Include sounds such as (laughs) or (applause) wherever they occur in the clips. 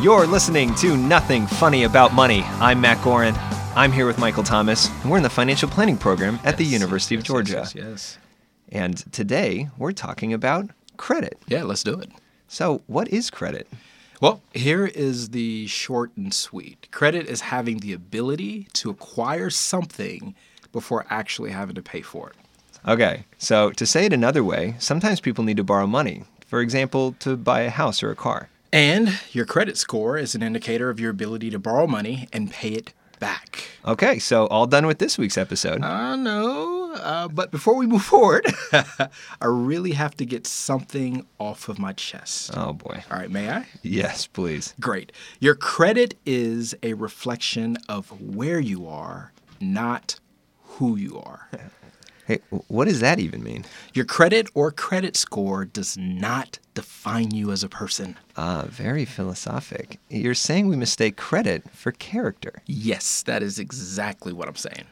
You're listening to Nothing Funny About Money. I'm Matt Gorin. I'm here with Michael Thomas, and we're in the financial planning program at the University of Georgia. Yes, yes, yes. And today we're talking about credit. Yeah, let's do it. So, what is credit? Well, here is the short and sweet. Credit is having the ability to acquire something before actually having to pay for it. Okay, so to say it another way, sometimes people need to borrow money, for example, to buy a house or a car. And your credit score is an indicator of your ability to borrow money and pay it back. Okay, so all done with this week's episode. I know, uh, but before we (laughs) move forward, (laughs) I really have to get something off of my chest. oh boy. All right, may I? Yes, please. Great. Your credit is a reflection of where you are, not who you are. (laughs) Hey, what does that even mean? Your credit or credit score does not define you as a person. Ah, very philosophic. You're saying we mistake credit for character. Yes, that is exactly what I'm saying.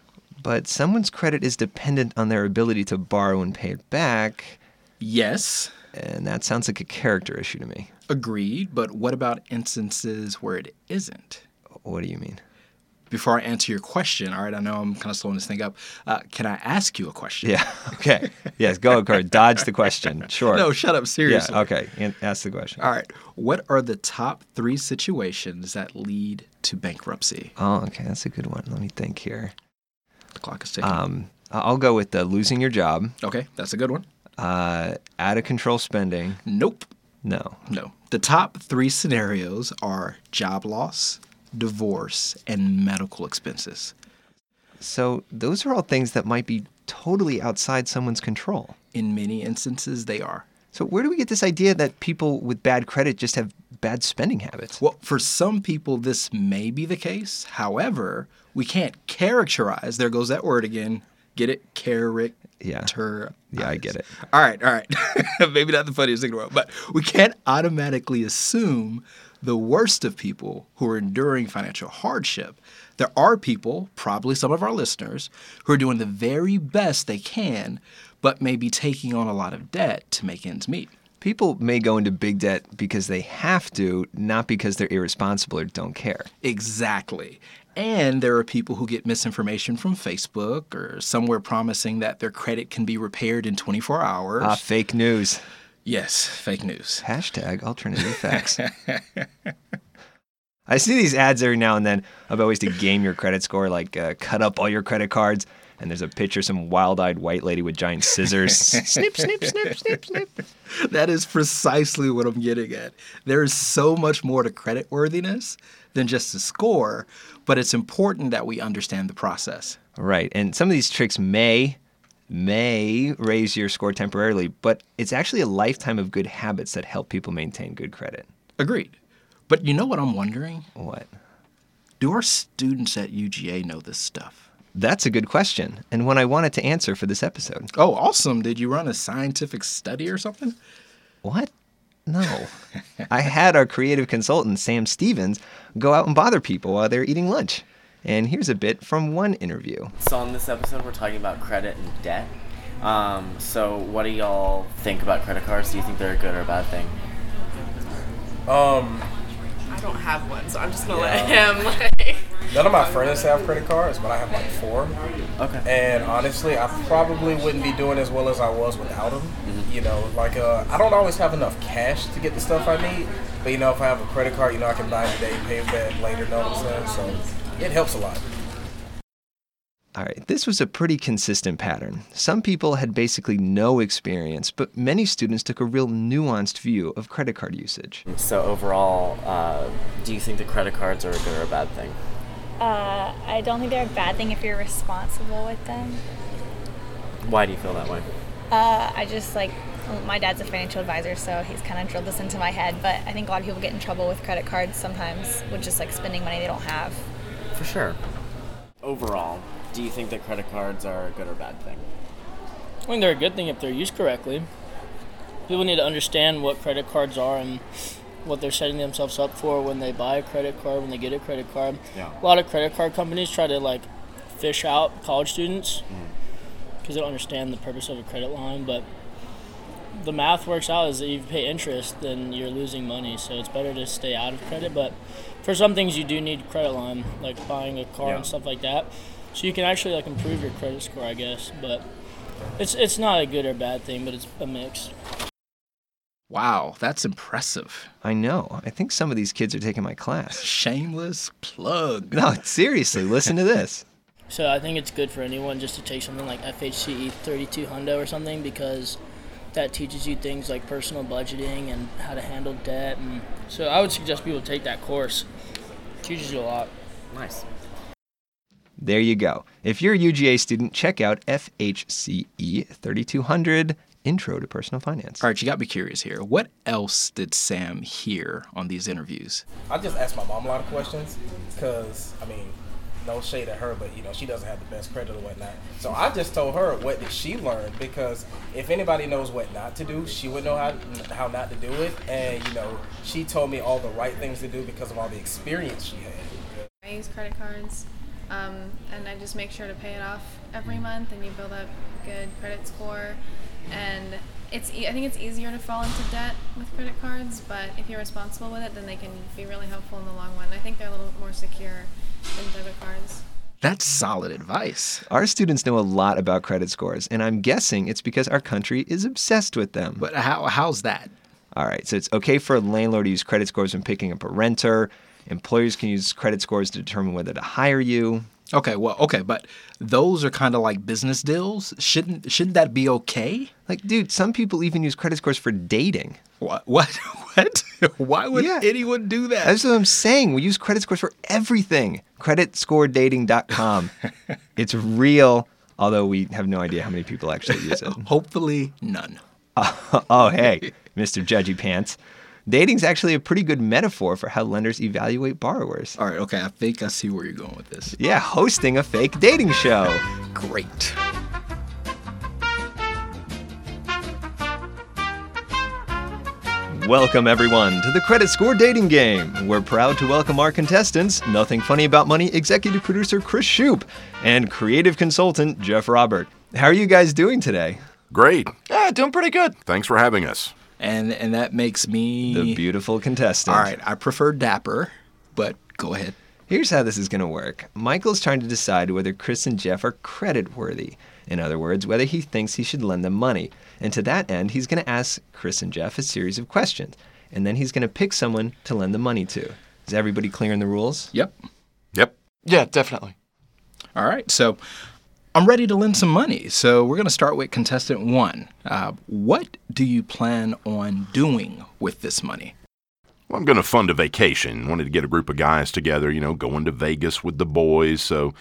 But someone's credit is dependent on their ability to borrow and pay it back, Yes, and that sounds like a character issue to me. agreed, but what about instances where it isn't? What do you mean? Before I answer your question, all right, I know I'm kind of slowing this thing up. Uh, can I ask you a question? Yeah, (laughs) okay. Yes, go, Kurt. Dodge the question. (laughs) Sure. No, shut up, Seriously. Yeah, okay. An- Ask the question. All right, what are the top three situations that lead to bankruptcy? Oh, okay. That's a good one. Let me think here. The clock is ticking. Um, I'll go with the losing your job, okay, that's a good one. uh, out of control spending. Nope. No. No. The top three scenarios are job loss, divorce, and medical expenses. So those are all things that might be totally outside someone's control. In many instances, they are. So where do we get this idea that people with bad credit just have bad spending habits? Well, for some people, this may be the case. However, we can't characterize, there goes that word again. Get it? Character. Yeah. Yeah, I get it. All right, all right. (laughs) Maybe not the funniest thing in the world, but we can't automatically assume the worst of people who are enduring financial hardship. There are people, probably some of our listeners, who are doing the very best they can, but may be taking on a lot of debt to make ends meet. People may go into big debt because they have to, not because they're irresponsible or don't care. Exactly. And there are people who get misinformation from Facebook or somewhere promising that their credit can be repaired in 24 hours. Ah, fake news. Yes, fake news. Hashtag alternative facts. (laughs) I see these ads every now and then about ways to game your credit score, like uh, cut up all your credit cards, and there's a picture of some wild-eyed white lady with giant scissors. (laughs) snip, snip, snip, snip, snip. That is precisely what I'm getting at. There is so much more to credit worthiness than just the score, but it's important that we understand the process. Right, and some of these tricks may may raise your score temporarily, but it's actually a lifetime of good habits that help people maintain good credit. Agreed. But you know what I'm wondering? What? Do our students at UGA know this stuff? That's a good question, and one I wanted to answer for this episode. Oh, awesome. Did you run a scientific study or something? What? No. (laughs) I had our creative consultant, Sam Stephens, go out and bother people while they were eating lunch. And here's a bit from one interview. So on this episode, we're talking about credit and debt. Um, so what do y'all think about credit cards? Do you think they're a good or a bad thing? Um, I don't have one, so I'm just gonna Yeah. let him like. none of my friends have credit cards, but I have like four. Okay. And honestly, I probably wouldn't be doing as well as I was without them. You know, like uh, I don't always have enough cash to get the stuff I need, but you know, if I have a credit card, you know, I can buy it today, and pay it back later. Know what I'm saying? So it helps a lot. All right, this was a pretty consistent pattern. Some people had basically no experience, but many students took a real nuanced view of credit card usage. So overall, uh, do you think the credit cards are a good or a bad thing? Uh, I don't think they're a bad thing if you're responsible with them. Why do you feel that way? Uh, I just like my dad's a financial advisor, so he's kind of drilled this into my head. But I think a lot of people get in trouble with credit cards sometimes with just like spending money they don't have. For sure. overall, do you think that credit cards are a good or bad thing? I think they're a good thing if they're used correctly. People need to understand what credit cards are and what they're setting themselves up for when they buy a credit card, when they get a credit card. Yeah. A lot of credit card companies try to like fish out college students Mm. because they don't understand the purpose of a credit line. But the math works out is that you pay interest, then you're losing money. So it's better to stay out of credit. But for some things, you do need credit line, like buying a car Yeah. and stuff like that. So you can actually like improve your credit score, I guess. But it's it's not a good or bad thing, but it's a mix. Wow, that's impressive. I know. I think some of these kids are taking my class. Shameless plug. No, seriously, listen to this. (laughs) So I think it's good for anyone just to take something like FHCE 32 Hundo or something because that teaches you things like personal budgeting and how to handle debt. And so I would suggest people take that course. It teaches you a lot. Nice. There you go. If you're a UGA student, check out FHCE 3200 Intro to Personal Finance. All right, you got me curious here. What else did Sam hear on these interviews? I just asked my mom a lot of questions because I mean, no shade at her, but you know she doesn't have the best credit or whatnot. So I just told her what did she learn because if anybody knows what not to do, she would know how how not to do it. And you know she told me all the right things to do because of all the experience she had. I use credit cards, um, and I just make sure to pay it off every month, and you build up good credit score. And it's e- I think it's easier to fall into debt with credit cards, but if you're responsible with it, then they can be really helpful in the long run. I think they're a little more secure than debit cards. That's solid advice. Our students know a lot about credit scores, and I'm guessing it's because our country is obsessed with them. But how how's that? All right, so it's okay for a landlord to use credit scores when picking up a renter. Employers can use credit scores to determine whether to hire you. Okay, well, okay, but those are kind of like business deals. Shouldn't shouldn't that be okay? Like, dude, some people even use credit scores for dating. What? What? (laughs) What? Why would Yeah. anyone do that? That's what I'm saying. We use credit scores for everything. CreditScoreDating.com. (laughs) it's real, although we have no idea how many people actually use it. (laughs) Hopefully, none. oh, hey, Mr. Judgy Pants. Dating's actually a pretty good metaphor for how lenders evaluate borrowers. All right, okay, I think I see where you're going with this. Yeah, hosting a fake dating show. Great. Welcome, everyone, to the Credit Score Dating Game. We're proud to welcome our contestants, Nothing Funny About Money executive producer Chris Shupe and creative consultant Jeff Robert. How are you guys doing today? Great. Yeah, doing pretty good. Thanks for having us. And and that makes me The beautiful contestant. All right, I prefer dapper, but go ahead. Here's how this is going to work Michael's trying to decide whether Chris and Jeff are credit worthy. In other words, whether he thinks he should lend them money. And to that end, he's going to ask Chris and Jeff a series of questions. And then he's going to pick someone to lend the money to. Is everybody clear on the rules? Yep. Yep. Yeah, definitely. All right, so I'm ready to lend some money. So we're going to start with contestant one. Uh, what do you plan on doing with this money? Well, I'm going to fund a vacation. Wanted to get a group of guys together, you know, going to Vegas with the boys. So,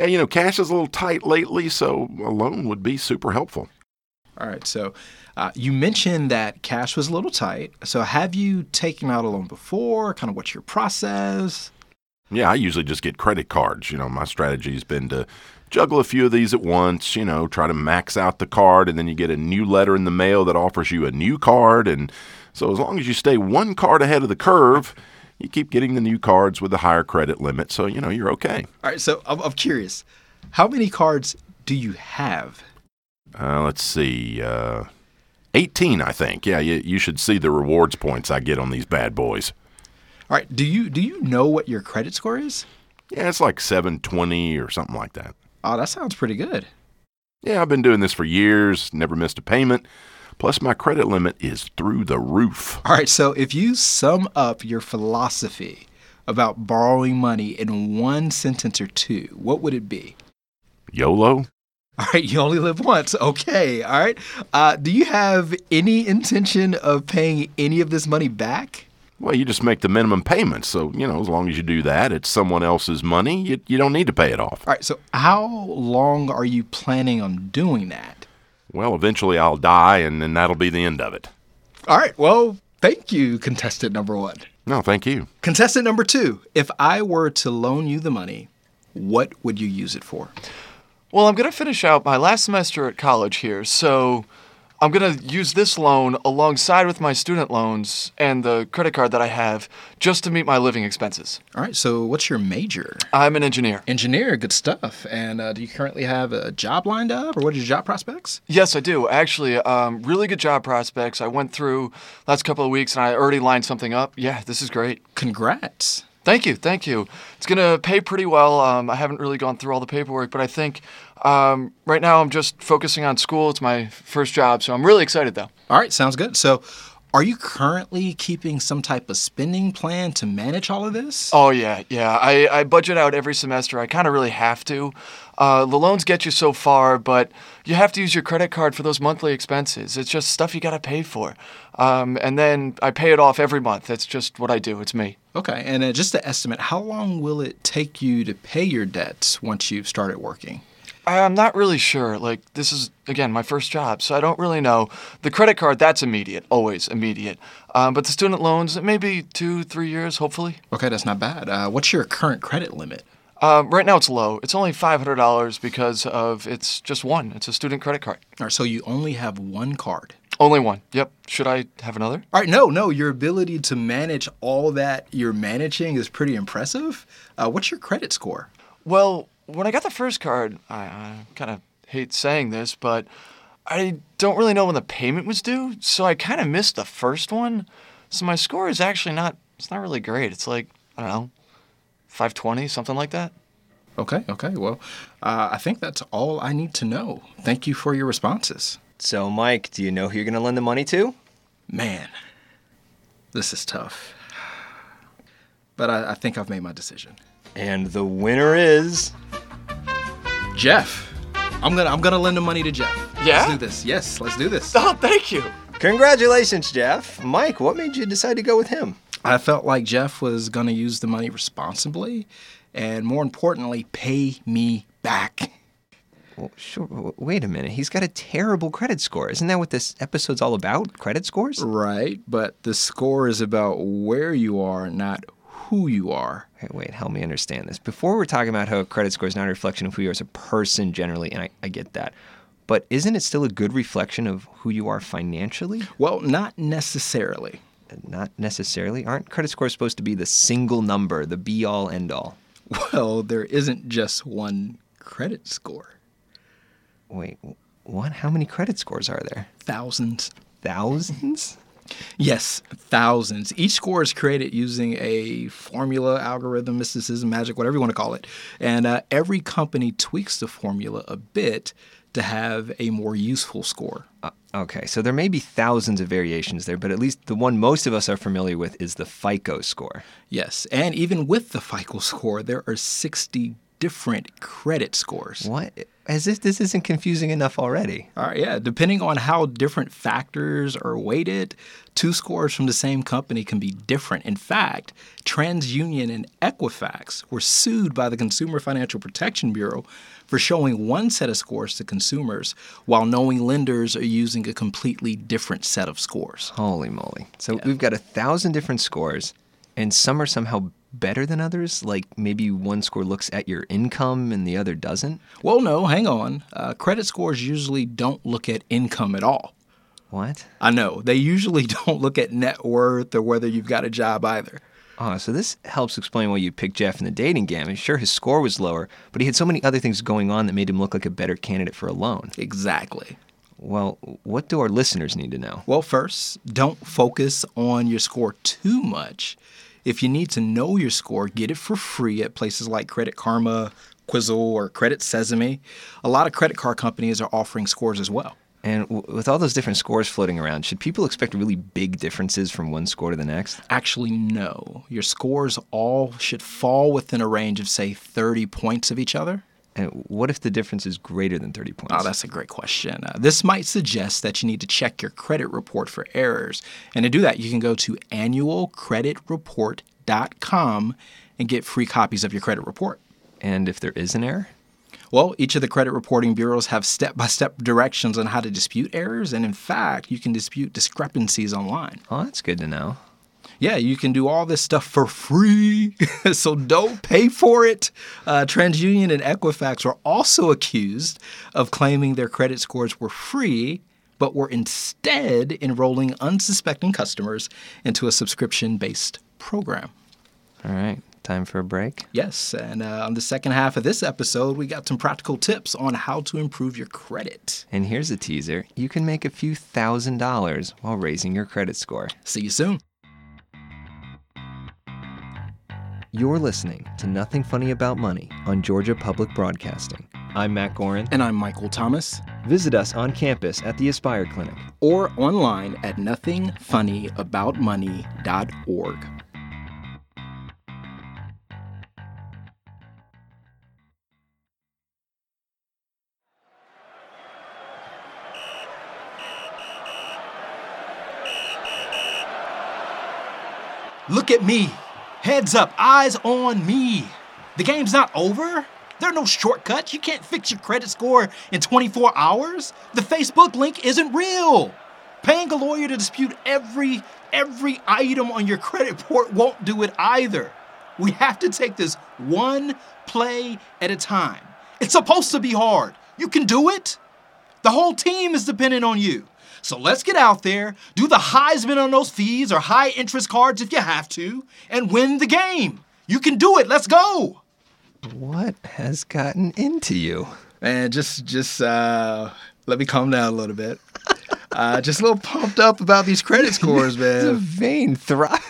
yeah, you know, cash is a little tight lately, so a loan would be super helpful. All right, so uh, you mentioned that cash was a little tight. So have you taken out a loan before? Kind of what's your process? Yeah, I usually just get credit cards. You know, my strategy's been to juggle a few of these at once, you know, try to max out the card, and then you get a new letter in the mail that offers you a new card. And so as long as you stay one card ahead of the curve, you keep getting the new cards with the higher credit limit. So, you know, you're okay. All right, so I'm, I'm curious. How many cards do you have? Uh, let's see. Uh, 18, I think. Yeah, you, you should see the rewards points I get on these bad boys. All right, do you do you know what your credit score is? Yeah, it's like 720 or something like that. Oh, that sounds pretty good. Yeah, I've been doing this for years, never missed a payment. Plus, my credit limit is through the roof. All right, so if you sum up your philosophy about borrowing money in one sentence or two, what would it be? YOLO? All right, you only live once. Okay, all right. Uh, do you have any intention of paying any of this money back? Well, you just make the minimum payments. So, you know, as long as you do that, it's someone else's money. You, you don't need to pay it off. All right, so how long are you planning on doing that? Well, eventually I'll die, and then that'll be the end of it. All right, well, thank you, contestant number one. No, thank you. Contestant number two, if I were to loan you the money, what would you use it for? Well, I'm going to finish out my last semester at college here, so I'm going to use this loan alongside with my student loans and the credit card that I have just to meet my living expenses. All right, so what's your major? I'm an engineer. Engineer, good stuff. And uh, do you currently have a job lined up, or what are your job prospects? Yes, I do. Actually, um, really good job prospects. I went through last couple of weeks and I already lined something up. Yeah, this is great. Congrats. Thank you, thank you. It's gonna pay pretty well. Um, I haven't really gone through all the paperwork, but I think um, right now I'm just focusing on school. It's my first job, so I'm really excited though. All right, sounds good. So, are you currently keeping some type of spending plan to manage all of this? Oh yeah, yeah. I, I budget out every semester. I kind of really have to. Uh, the loans get you so far, but you have to use your credit card for those monthly expenses. It's just stuff you got to pay for. Um, and then I pay it off every month. That's just what I do. It's me. Okay, and uh, just to estimate, how long will it take you to pay your debts once you've started working? I'm not really sure. Like, this is, again, my first job, so I don't really know. The credit card, that's immediate, always immediate. Um, but the student loans, maybe two, three years, hopefully. Okay, that's not bad. Uh, what's your current credit limit? Um, right now it's low. It's only $500 because of it's just one. It's a student credit card. All right, so you only have one card. Only one. Yep. Should I have another? All right, no, no. Your ability to manage all that you're managing is pretty impressive. Uh, what's your credit score? Well, when I got the first card, I, I kind of hate saying this, but I don't really know when the payment was due, so I kind of missed the first one. So my score is actually not. It's not really great. It's like I don't know, 520, something like that. Okay, okay. Well, uh, I think that's all I need to know. Thank you for your responses. So, Mike, do you know who you're going to lend the money to? Man, this is tough. But I, I think I've made my decision. And the winner is. Jeff. I'm gonna I'm gonna lend the money to Jeff. Yeah? Let's do this. Yes, let's do this. Oh, thank you. Congratulations, Jeff. Mike, what made you decide to go with him? I felt like Jeff was gonna use the money responsibly and more importantly, pay me back. Well, sure. Wait a minute. He's got a terrible credit score. Isn't that what this episode's all about? Credit scores? Right, but the score is about where you are, not who you are. Okay, wait, help me understand this. Before we're talking about how a credit score is not a reflection of who you are as a person generally, and I, I get that. But isn't it still a good reflection of who you are financially? Well, not necessarily. Uh, not necessarily. Aren't credit scores supposed to be the single number, the be all end all? Well, there isn't just one credit score. Wait, what? How many credit scores are there? Thousands. Thousands? Yes, thousands. Each score is created using a formula, algorithm, mysticism, magic, whatever you want to call it. And uh, every company tweaks the formula a bit to have a more useful score. Uh, okay, so there may be thousands of variations there, but at least the one most of us are familiar with is the FICO score. Yes, and even with the FICO score, there are 60 different credit scores. What? As if this isn't confusing enough already. All right, yeah. Depending on how different factors are weighted, two scores from the same company can be different. In fact, TransUnion and Equifax were sued by the Consumer Financial Protection Bureau for showing one set of scores to consumers while knowing lenders are using a completely different set of scores. Holy moly. So we've got a thousand different scores, and some are somehow better than others? Like maybe one score looks at your income and the other doesn't? Well, no, hang on. Uh, credit scores usually don't look at income at all. What? I know. They usually (laughs) don't look at net worth or whether you've got a job either. Oh, so this helps explain why you picked Jeff in the dating game. And sure, his score was lower, but he had so many other things going on that made him look like a better candidate for a loan. Exactly. Well, what do our listeners need to know? Well, first, don't focus on your score too much. If you need to know your score, get it for free at places like Credit Karma, Quizzle, or Credit Sesame. A lot of credit card companies are offering scores as well. And w- with all those different scores floating around, should people expect really big differences from one score to the next? Actually, no. Your scores all should fall within a range of, say, 30 points of each other. And what if the difference is greater than 30 points? Oh, that's a great question. Uh, this might suggest that you need to check your credit report for errors. And to do that, you can go to annualcreditreport.com and get free copies of your credit report. And if there is an error? Well, each of the credit reporting bureaus have step by step directions on how to dispute errors. And in fact, you can dispute discrepancies online. Oh, that's good to know. Yeah, you can do all this stuff for free, (laughs) so don't pay for it. Uh, TransUnion and Equifax were also accused of claiming their credit scores were free, but were instead enrolling unsuspecting customers into a subscription based program. All right, time for a break. Yes, and uh, on the second half of this episode, we got some practical tips on how to improve your credit. And here's a teaser you can make a few thousand dollars while raising your credit score. See you soon. You're listening to Nothing Funny About Money on Georgia Public Broadcasting. I'm Matt Gorin. And I'm Michael Thomas. Visit us on campus at the Aspire Clinic. Or online at nothingfunnyaboutmoney.org. Look at me. Heads up, eyes on me. The game's not over. There are no shortcuts. You can't fix your credit score in 24 hours. The Facebook link isn't real. Paying a lawyer to dispute every every item on your credit report won't do it either. We have to take this one play at a time. It's supposed to be hard. You can do it. The whole team is dependent on you. So let's get out there, do the Heisman on those fees or high interest cards if you have to, and win the game. You can do it. Let's go. What has gotten into you? Man, just just uh, let me calm down a little bit. Uh, just a little pumped up about these credit scores, (laughs) It's a man. vein throbbing.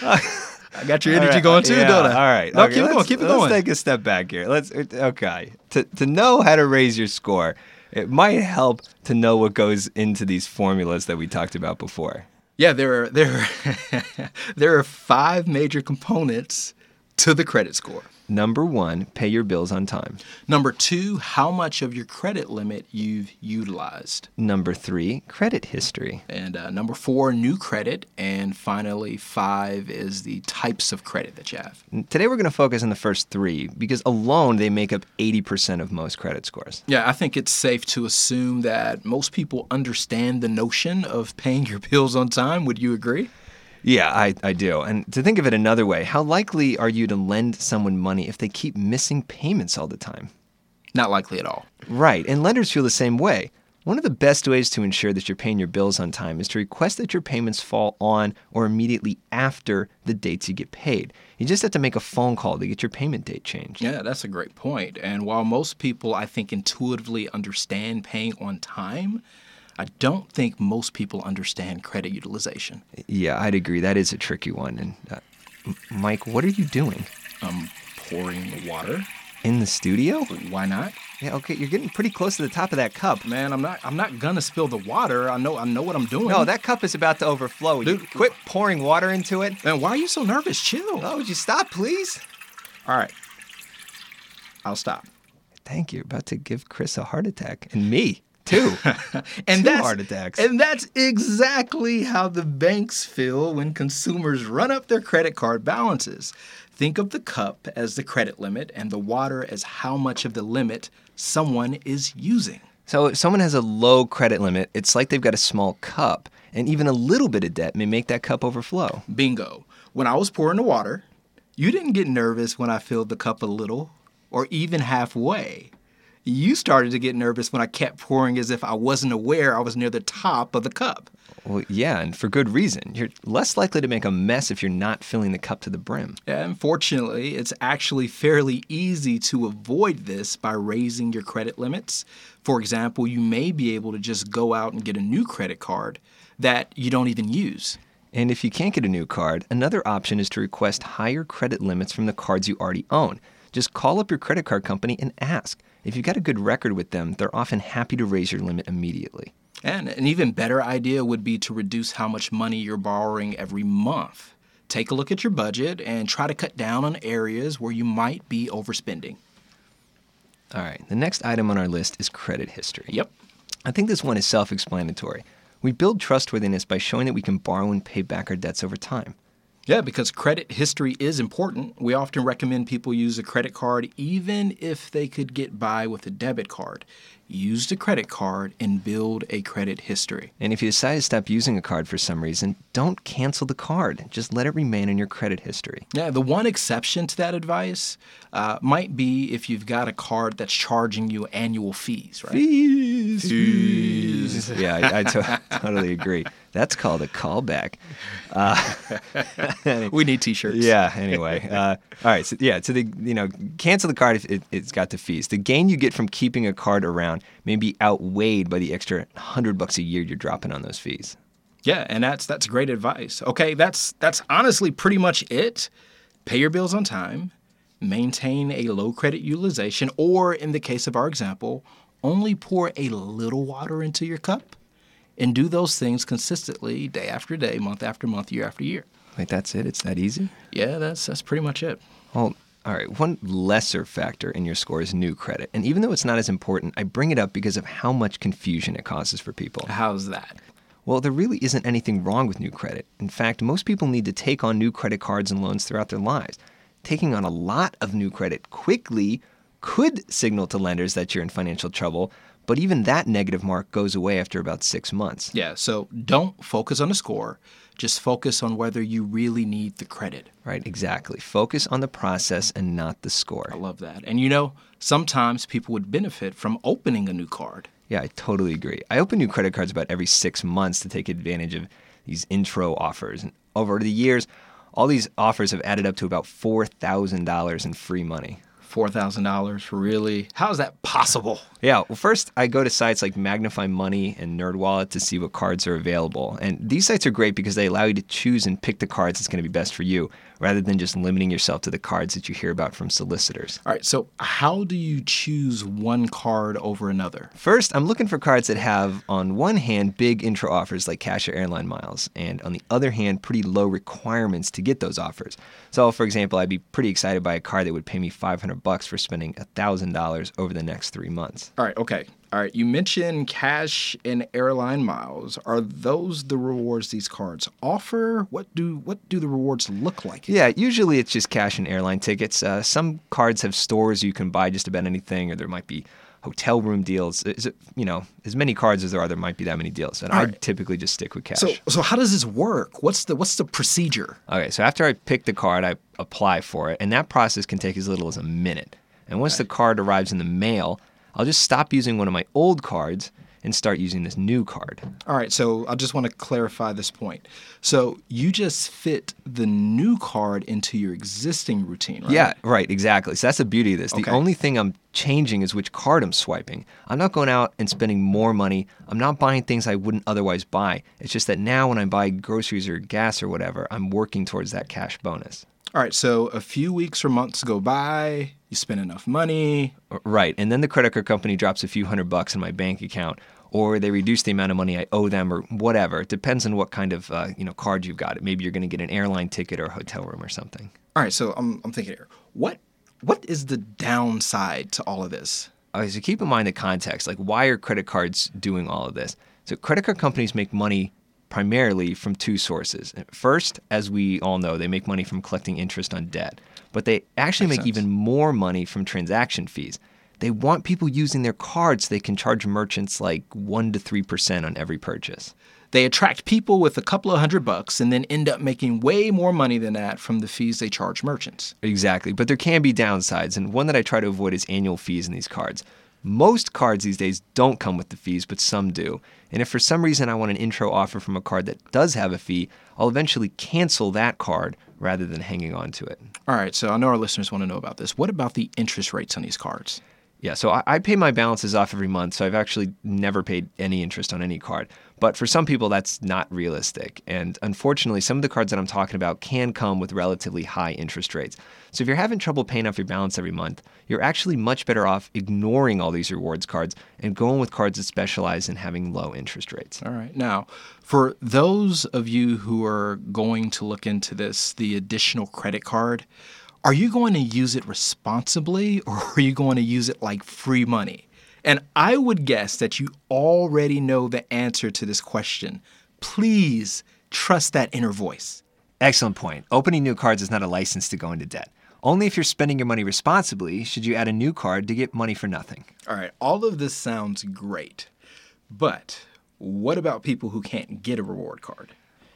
I got your energy All right, going too, yeah, don't I? All right. No, okay, keep it going. let's- Keep it let's going. take a step back here. Let's okay. To to know how to raise your score, it might help to know what goes into these formulas that we talked about before. Yeah, there are (laughs) there are, there are five major components to the credit score. Number one, pay your bills on time. Number two, how much of your credit limit you've utilized. Number three, credit history. And uh, number four, new credit. And finally, five is the types of credit that you have. Today we're going to focus on the first three because alone they make up 80% of most credit scores. Yeah, I think it's safe to assume that most people understand the notion of paying your bills on time. Would you agree? Yeah, I, I do. And to think of it another way, how likely are you to lend someone money if they keep missing payments all the time? Not likely at all. Right, and lenders feel the same way. One of the best ways to ensure that you're paying your bills on time is to request that your payments fall on or immediately after the dates you get paid. You just have to make a phone call to get your payment date changed. Yeah, that's a great point. And while most people, I think, intuitively understand paying on time, I don't think most people understand credit utilization. Yeah, I'd agree. That is a tricky one. And uh, Mike, what are you doing I'm pouring water. in the studio? Why not? Yeah, okay, you're getting pretty close to the top of that cup. Man, I'm not. I'm not gonna spill the water. I know. I know what I'm doing. No, that cup is about to overflow. You Dude. quit pouring water into it. Man, why are you so nervous? Chill. Oh, would you stop, please? All right. I'll stop. Thank you. You're about to give Chris a heart attack. And me, too. (laughs) and Two that's, heart attacks. And that's exactly how the banks feel when consumers run up their credit card balances. Think of the cup as the credit limit and the water as how much of the limit someone is using. So if someone has a low credit limit, it's like they've got a small cup, and even a little bit of debt may make that cup overflow. Bingo. When I was pouring the water, you didn't get nervous when I filled the cup a little or even halfway. You started to get nervous when I kept pouring as if I wasn't aware I was near the top of the cup. Well, yeah, and for good reason. You're less likely to make a mess if you're not filling the cup to the brim. And fortunately, it's actually fairly easy to avoid this by raising your credit limits. For example, you may be able to just go out and get a new credit card that you don't even use. And if you can't get a new card, another option is to request higher credit limits from the cards you already own. Just call up your credit card company and ask. If you've got a good record with them, they're often happy to raise your limit immediately. And an even better idea would be to reduce how much money you're borrowing every month. Take a look at your budget and try to cut down on areas where you might be overspending. All right, the next item on our list is credit history. Yep. I think this one is self explanatory. We build trustworthiness by showing that we can borrow and pay back our debts over time. Yeah, because credit history is important. We often recommend people use a credit card even if they could get by with a debit card. Use the credit card and build a credit history. And if you decide to stop using a card for some reason, don't cancel the card. Just let it remain in your credit history. Yeah, the one exception to that advice uh, might be if you've got a card that's charging you annual fees, right? Fees. Fees. Yeah, I, I to- (laughs) totally agree. That's called a callback. Uh, (laughs) we need T-shirts. Yeah. Anyway, uh, all right. So yeah, so the you know cancel the card if it, it's got the fees. The gain you get from keeping a card around may be outweighed by the extra hundred bucks a year you're dropping on those fees. Yeah, and that's that's great advice. Okay, that's that's honestly pretty much it. Pay your bills on time, maintain a low credit utilization, or in the case of our example, only pour a little water into your cup, and do those things consistently, day after day, month after month, year after year. Wait, that's it? It's that easy? Yeah, that's that's pretty much it. Well, all right. One lesser factor in your score is new credit, and even though it's not as important, I bring it up because of how much confusion it causes for people. How's that? Well, there really isn't anything wrong with new credit. In fact, most people need to take on new credit cards and loans throughout their lives. Taking on a lot of new credit quickly could signal to lenders that you're in financial trouble, but even that negative mark goes away after about six months. Yeah, so don't focus on the score. Just focus on whether you really need the credit. Right, exactly. Focus on the process and not the score. I love that. And you know, sometimes people would benefit from opening a new card. Yeah, I totally agree. I open new credit cards about every six months to take advantage of these intro offers. And over the years, all these offers have added up to about $4,000 in free money. $4,000 really? How is that possible? Yeah, well, first I go to sites like Magnify Money and NerdWallet to see what cards are available. And these sites are great because they allow you to choose and pick the cards that's going to be best for you, rather than just limiting yourself to the cards that you hear about from solicitors. All right, so how do you choose one card over another? First, I'm looking for cards that have, on one hand, big intro offers like cash or airline miles, and on the other hand, pretty low requirements to get those offers. So, for example, I'd be pretty excited by a card that would pay me 500 bucks for spending $1,000 over the next three months. All right, okay. All right, you mentioned cash and airline miles. Are those the rewards these cards offer? What do what do the rewards look like? Yeah, usually it's just cash and airline tickets. Uh, some cards have stores you can buy just about anything, or there might be hotel room deals. Is it, you know, as many cards as there are, there might be that many deals. And All I right. typically just stick with cash. So so how does this work? What's the what's the procedure? Okay, so after I pick the card, I apply for it, and that process can take as little as a minute. And once the card arrives in the mail, I'll just stop using one of my old cards and start using this new card. All right, so I just want to clarify this point. So you just fit the new card into your existing routine, right? Yeah, right, exactly. So that's the beauty of this. Okay. The only thing I'm changing is which card I'm swiping. I'm not going out and spending more money. I'm not buying things I wouldn't otherwise buy. It's just that now when I buy groceries or gas or whatever, I'm working towards that cash bonus. All right, so a few weeks or months go by, you spend enough money. Right. And then the credit card company drops a few hundred bucks in my bank account or they reduce the amount of money I owe them or whatever. It depends on what kind of uh, you know card you've got. Maybe you're going to get an airline ticket or a hotel room or something. All right, so I'm, I'm thinking here, what what is the downside to all of this? Okay, so keep in mind the context. Like, why are credit cards doing all of this? So, credit card companies make money primarily from two sources. First, as we all know, they make money from collecting interest on debt, but they actually Makes make sense. even more money from transaction fees. They want people using their cards so they can charge merchants like 1% to 3% on every purchase. They attract people with a couple of hundred bucks and then end up making way more money than that from the fees they charge merchants. Exactly. But there can be downsides, and one that I try to avoid is annual fees in these cards. Most cards these days don't come with the fees, but some do. And if for some reason I want an intro offer from a card that does have a fee, I'll eventually cancel that card rather than hanging on to it. All right, so I know our listeners want to know about this. What about the interest rates on these cards? Yeah, so I, I pay my balances off every month, so I've actually never paid any interest on any card. But for some people, that's not realistic. And unfortunately, some of the cards that I'm talking about can come with relatively high interest rates. So if you're having trouble paying off your balance every month, you're actually much better off ignoring all these rewards cards and going with cards that specialize in having low interest rates. All right. Now, for those of you who are going to look into this, the additional credit card, are you going to use it responsibly (laughs) or are you going to use it like free money? And I would guess that you already know the answer to this question. Please trust that inner voice. Excellent point. Opening new cards is not a license to go into debt. Only if you're spending your money responsibly should you add a new card to get money for nothing. All right, all of this sounds great. But what about people who can't get a reward card?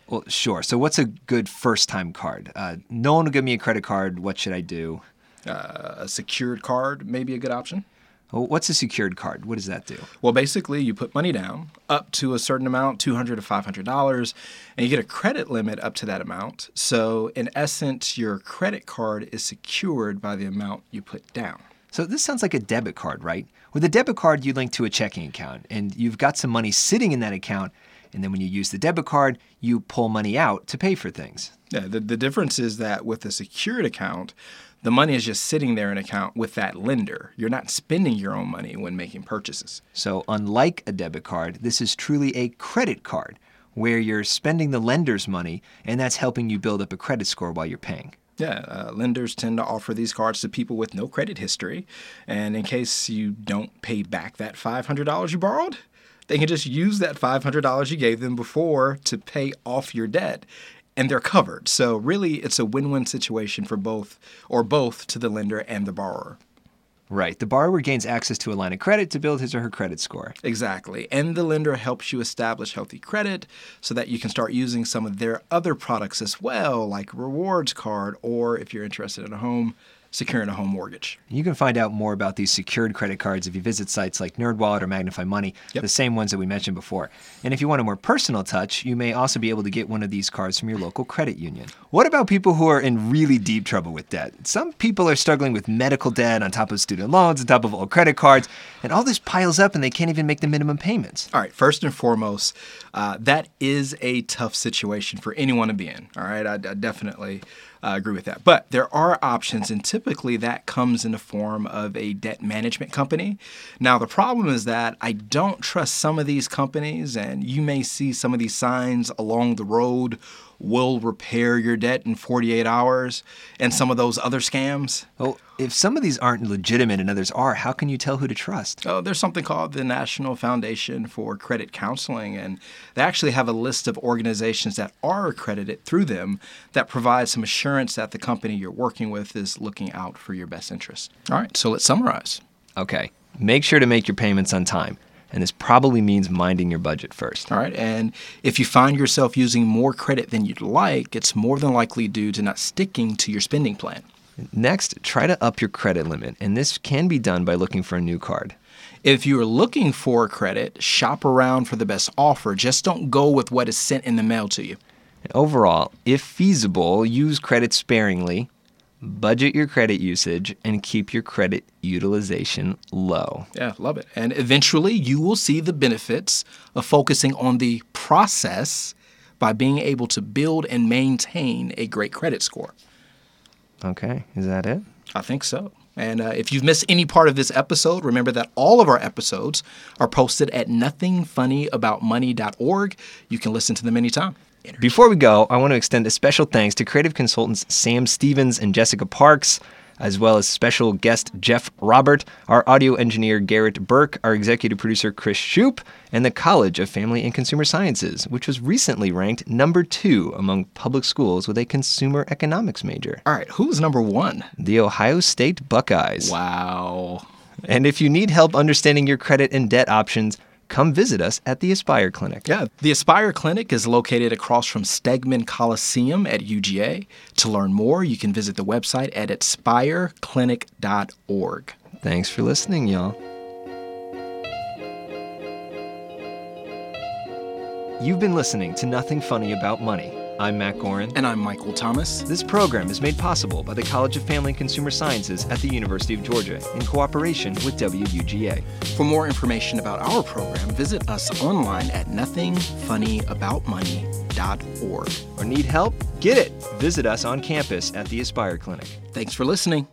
Well, sure. So, what's a good first time card? Uh, no one will give me a credit card. What should I do? Uh, a secured card may be a good option. Well, what's a secured card? What does that do? Well, basically, you put money down up to a certain amount, two hundred to five hundred dollars, and you get a credit limit up to that amount. So, in essence, your credit card is secured by the amount you put down. So this sounds like a debit card, right? With a debit card, you link to a checking account, and you've got some money sitting in that account. And then when you use the debit card, you pull money out to pay for things. Yeah, the, the difference is that with a secured account, the money is just sitting there in account with that lender. You're not spending your own money when making purchases. So, unlike a debit card, this is truly a credit card where you're spending the lender's money and that's helping you build up a credit score while you're paying. Yeah, uh, lenders tend to offer these cards to people with no credit history. And in case you don't pay back that $500 you borrowed, they can just use that $500 you gave them before to pay off your debt and they're covered. So really it's a win-win situation for both or both to the lender and the borrower. Right. The borrower gains access to a line of credit to build his or her credit score. Exactly. And the lender helps you establish healthy credit so that you can start using some of their other products as well, like rewards card, or if you're interested in a home, securing a home mortgage. You can find out more about these secured credit cards if you visit sites like NerdWallet or Magnify Money, Yep. the same ones that we mentioned before. And if you want a more personal touch, you may also be able to get one of these cards from your local credit union. What about people who are in really deep trouble with debt? Some people are struggling with medical debt on top of student loans, on top of old credit cards, and all this piles up and they can't even make the minimum payments. All right, first and foremost, uh, that is a tough situation for anyone to be in. All right, I, I definitely uh, agree with that. But there are options, and typically that comes in the form of a debt management company. Now, the problem is that I don't trust some of these companies, and you may see some of these signs along the road will repair your debt in 48 hours, and some of those other scams. Well, if some of these aren't legitimate and others are, how can you tell who to trust? Oh, there's something called the National Foundation for Credit Counseling, and they actually have a list of organizations that are accredited through them that provide some assurance that the company you're working with is looking out for your best interest. All right, so let's summarize. Okay, make sure to make your payments on time. And this probably means minding your budget first. All right, and if you find yourself using more credit than you'd like, it's more than likely due to not sticking to your spending plan. Next, try to up your credit limit, and this can be done by looking for a new card. If you are looking for credit, shop around for the best offer. Just don't go with what is sent in the mail to you. Overall, if feasible, use credit sparingly, budget your credit usage, and keep your credit utilization low. Yeah, love it. And eventually you will see the benefits of focusing on the process by being able to build and maintain a great credit score. Okay, is that it? I think so. And uh, if you've missed any part of this episode, remember that all of our episodes are posted at nothingfunnyaboutmoney.org. You can listen to them anytime. Before we go, I want to extend a special thanks to creative consultants Sam Stephens and Jessica Parks, as well as special guest Jeff Robert, our audio engineer Garrett Burke, our executive producer Chris Shupe, and the College of Family and Consumer Sciences, which was recently ranked number two among public schools with a consumer economics major. All right, who's number one? The Ohio State Buckeyes. Wow. And if you need help understanding your credit and debt options, come visit us at the Aspire Clinic. Yeah, the Aspire Clinic is located across from Stegeman Coliseum at UGA. To learn more, you can visit the website at aspireclinic.org. Thanks for listening, y'all. You've been listening to Nothing Funny About Money. I'm Matt Gorin. And I'm Michael Thomas. This program is made possible by the College of Family and Consumer Sciences at the University of Georgia in cooperation with WUGA. For more information about our program, visit us online at nothingfunnyaboutmoney.org. Or need help? Get it! Visit us on campus at the Aspire Clinic. Thanks for listening.